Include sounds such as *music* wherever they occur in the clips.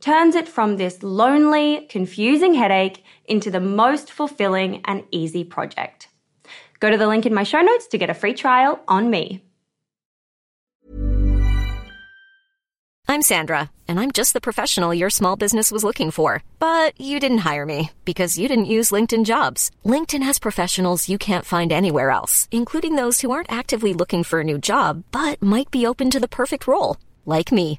turns it from this lonely, confusing headache into the most fulfilling and easy project. Go to the link in my show notes to get a free trial on me. I'm Sandra, and I'm just the professional your small business was looking for. But you didn't hire me because you didn't use LinkedIn jobs. LinkedIn has professionals you can't find anywhere else, including those who aren't actively looking for a new job but might be open to the perfect role, like me.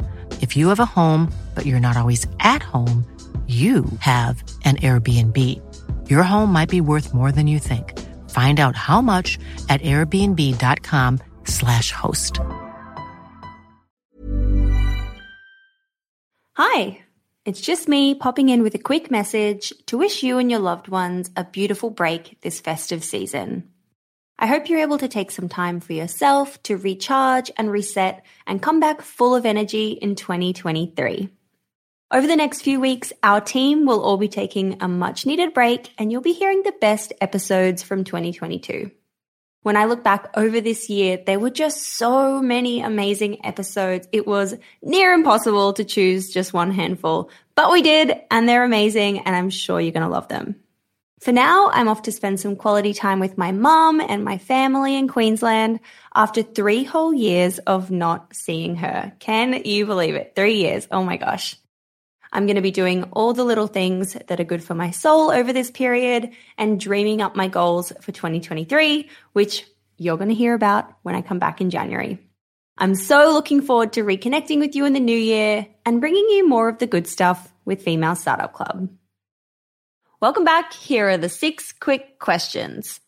If you have a home, but you're not always at home, you have an Airbnb. Your home might be worth more than you think. Find out how much at airbnb.com/slash host. Hi, it's just me popping in with a quick message to wish you and your loved ones a beautiful break this festive season. I hope you're able to take some time for yourself to recharge and reset and come back full of energy in 2023. Over the next few weeks, our team will all be taking a much needed break and you'll be hearing the best episodes from 2022. When I look back over this year, there were just so many amazing episodes. It was near impossible to choose just one handful, but we did, and they're amazing, and I'm sure you're going to love them. For now, I'm off to spend some quality time with my mum and my family in Queensland after three whole years of not seeing her. Can you believe it? Three years. Oh my gosh. I'm going to be doing all the little things that are good for my soul over this period and dreaming up my goals for 2023, which you're going to hear about when I come back in January. I'm so looking forward to reconnecting with you in the new year and bringing you more of the good stuff with Female Startup Club. Welcome back. Here are the six quick questions.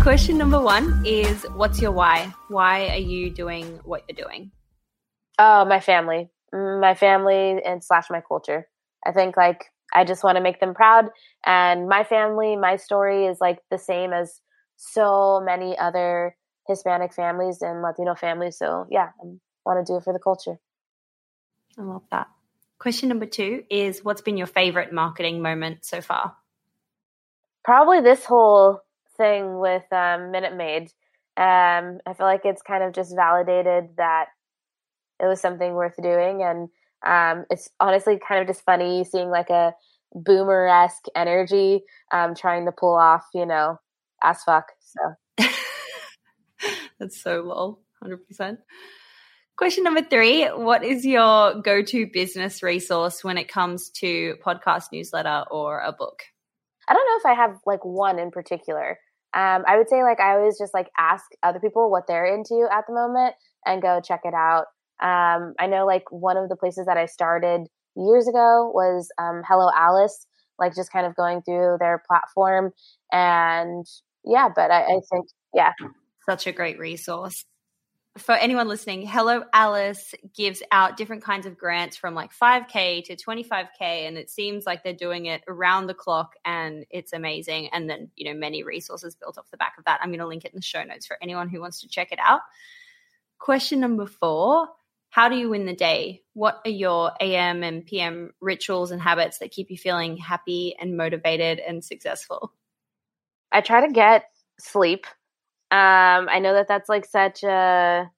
Question number one is What's your why? Why are you doing what you're doing? Oh, my family. My family and slash my culture. I think like I just want to make them proud. And my family, my story is like the same as so many other Hispanic families and Latino families. So yeah, I want to do it for the culture. I love that. Question number two is what's been your favorite marketing moment so far? Probably this whole thing with um, Minute Maid. Um, I feel like it's kind of just validated that it was something worth doing. And um, it's honestly kind of just funny seeing like a boomer esque energy um, trying to pull off, you know, as fuck. So that's so lol, 100%. Question number three What is your go to business resource when it comes to podcast, newsletter, or a book? I don't know if I have like one in particular. Um, I would say like I always just like ask other people what they're into at the moment and go check it out. Um, I know like one of the places that I started years ago was um, Hello Alice, like just kind of going through their platform. And yeah, but I, I think, yeah. Such a great resource for anyone listening, Hello Alice gives out different kinds of grants from like 5K to 25K, and it seems like they're doing it around the clock and it's amazing. And then, you know, many resources built off the back of that. I'm going to link it in the show notes for anyone who wants to check it out. Question number four How do you win the day? What are your AM and PM rituals and habits that keep you feeling happy and motivated and successful? I try to get sleep um, I know that that's like such a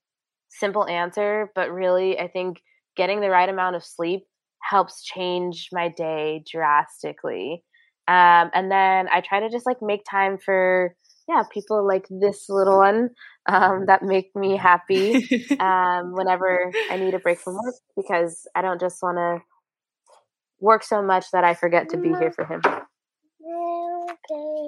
simple answer, but really, I think getting the right amount of sleep helps change my day drastically. Um, and then I try to just like make time for yeah people like this little one um, that make me happy um, whenever I need a break from work because I don't just want to work so much that I forget to be here *laughs* for him.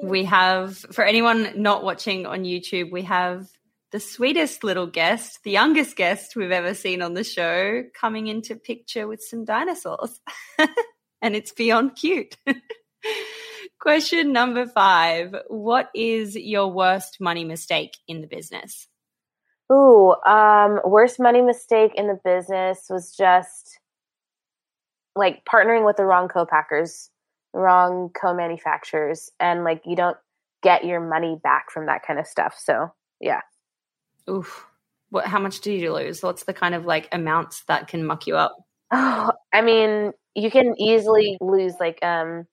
We have, for anyone not watching on YouTube, we have the sweetest little guest, the youngest guest we've ever seen on the show, coming into picture with some dinosaurs. *laughs* and it's beyond cute. *laughs* Question number five What is your worst money mistake in the business? Ooh, um, worst money mistake in the business was just like partnering with the wrong co-packers wrong co-manufacturers and like you don't get your money back from that kind of stuff. So yeah. Oof. What how much do you lose? What's the kind of like amounts that can muck you up? Oh i mean you can easily lose like um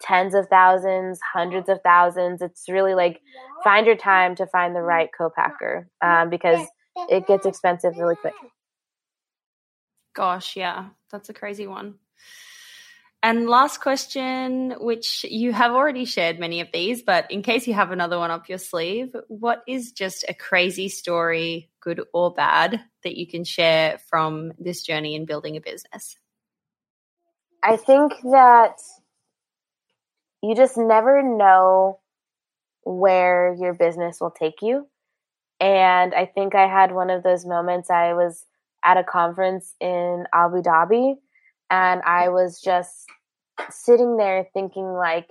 tens of thousands hundreds of thousands. It's really like find your time to find the right co-packer um, because it gets expensive really quick. Gosh yeah. That's a crazy one and last question, which you have already shared many of these, but in case you have another one up your sleeve, what is just a crazy story, good or bad, that you can share from this journey in building a business? I think that you just never know where your business will take you. And I think I had one of those moments. I was at a conference in Abu Dhabi and I was just sitting there thinking like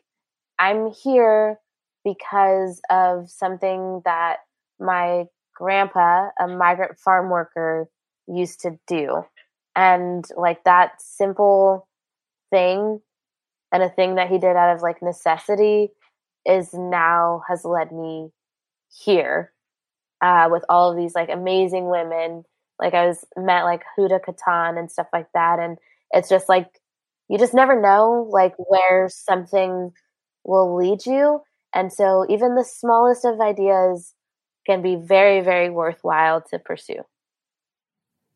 I'm here because of something that my grandpa, a migrant farm worker, used to do. And like that simple thing and a thing that he did out of like necessity is now has led me here uh, with all of these like amazing women. Like I was met like Huda Kattan and stuff like that. And it's just like you just never know like where something will lead you and so even the smallest of ideas can be very very worthwhile to pursue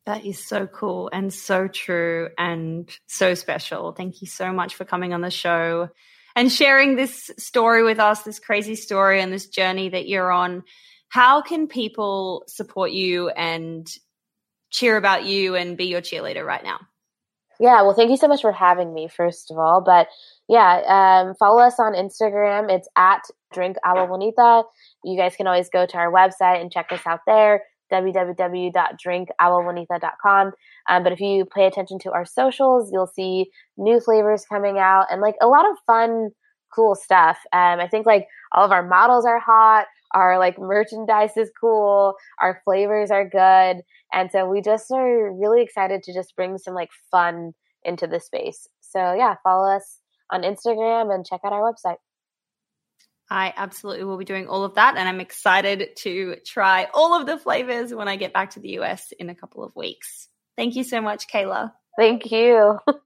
That is so cool and so true and so special. Thank you so much for coming on the show and sharing this story with us, this crazy story and this journey that you're on. How can people support you and cheer about you and be your cheerleader right now? Yeah, well, thank you so much for having me, first of all. But yeah, um, follow us on Instagram. It's at Drink Agua Bonita. You guys can always go to our website and check us out there www.drinkaguabonita.com. Um, but if you pay attention to our socials, you'll see new flavors coming out and like a lot of fun, cool stuff. Um, I think like all of our models are hot. Our like merchandise is cool. Our flavors are good. And so we just are really excited to just bring some like fun into the space. So yeah, follow us on Instagram and check out our website. I absolutely will be doing all of that. And I'm excited to try all of the flavors when I get back to the US in a couple of weeks. Thank you so much, Kayla. Thank you. *laughs*